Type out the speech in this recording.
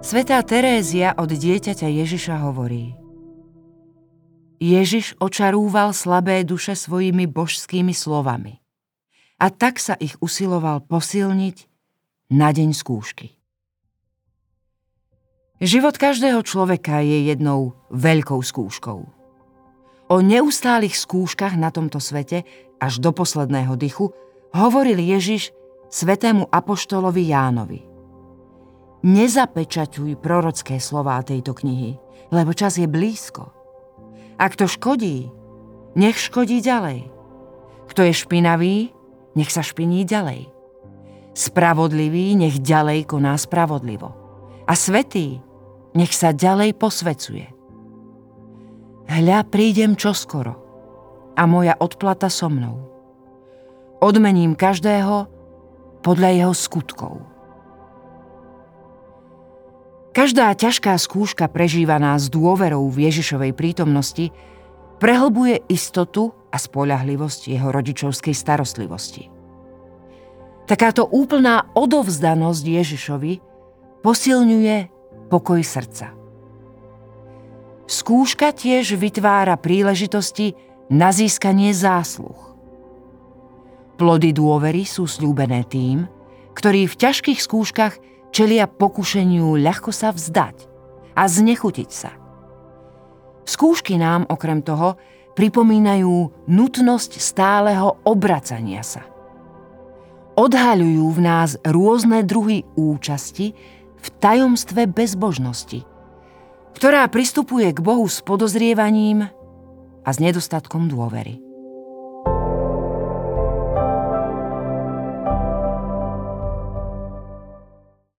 Svetá Terézia od dieťaťa Ježiša hovorí Ježiš očarúval slabé duše svojimi božskými slovami a tak sa ich usiloval posilniť na deň skúšky. Život každého človeka je jednou veľkou skúškou. O neustálých skúškach na tomto svete až do posledného dychu hovoril Ježiš svetému apoštolovi Jánovi. Nezapečaťuj prorocké slová tejto knihy, lebo čas je blízko. Ak to škodí, nech škodí ďalej. Kto je špinavý, nech sa špiní ďalej. Spravodlivý nech ďalej koná spravodlivo. A svetý nech sa ďalej posvecuje. Hľa prídem čoskoro a moja odplata so mnou. Odmením každého podľa jeho skutkov. Každá ťažká skúška prežívaná s dôverou v Ježišovej prítomnosti prehlbuje istotu a spolahlivosť jeho rodičovskej starostlivosti. Takáto úplná odovzdanosť Ježišovi posilňuje pokoj srdca. Skúška tiež vytvára príležitosti na získanie zásluh. Plody dôvery sú slúbené tým, ktorí v ťažkých skúškach čelia pokušeniu ľahko sa vzdať a znechutiť sa. Skúšky nám okrem toho pripomínajú nutnosť stáleho obracania sa. Odhaľujú v nás rôzne druhy účasti v tajomstve bezbožnosti, ktorá pristupuje k Bohu s podozrievaním a s nedostatkom dôvery.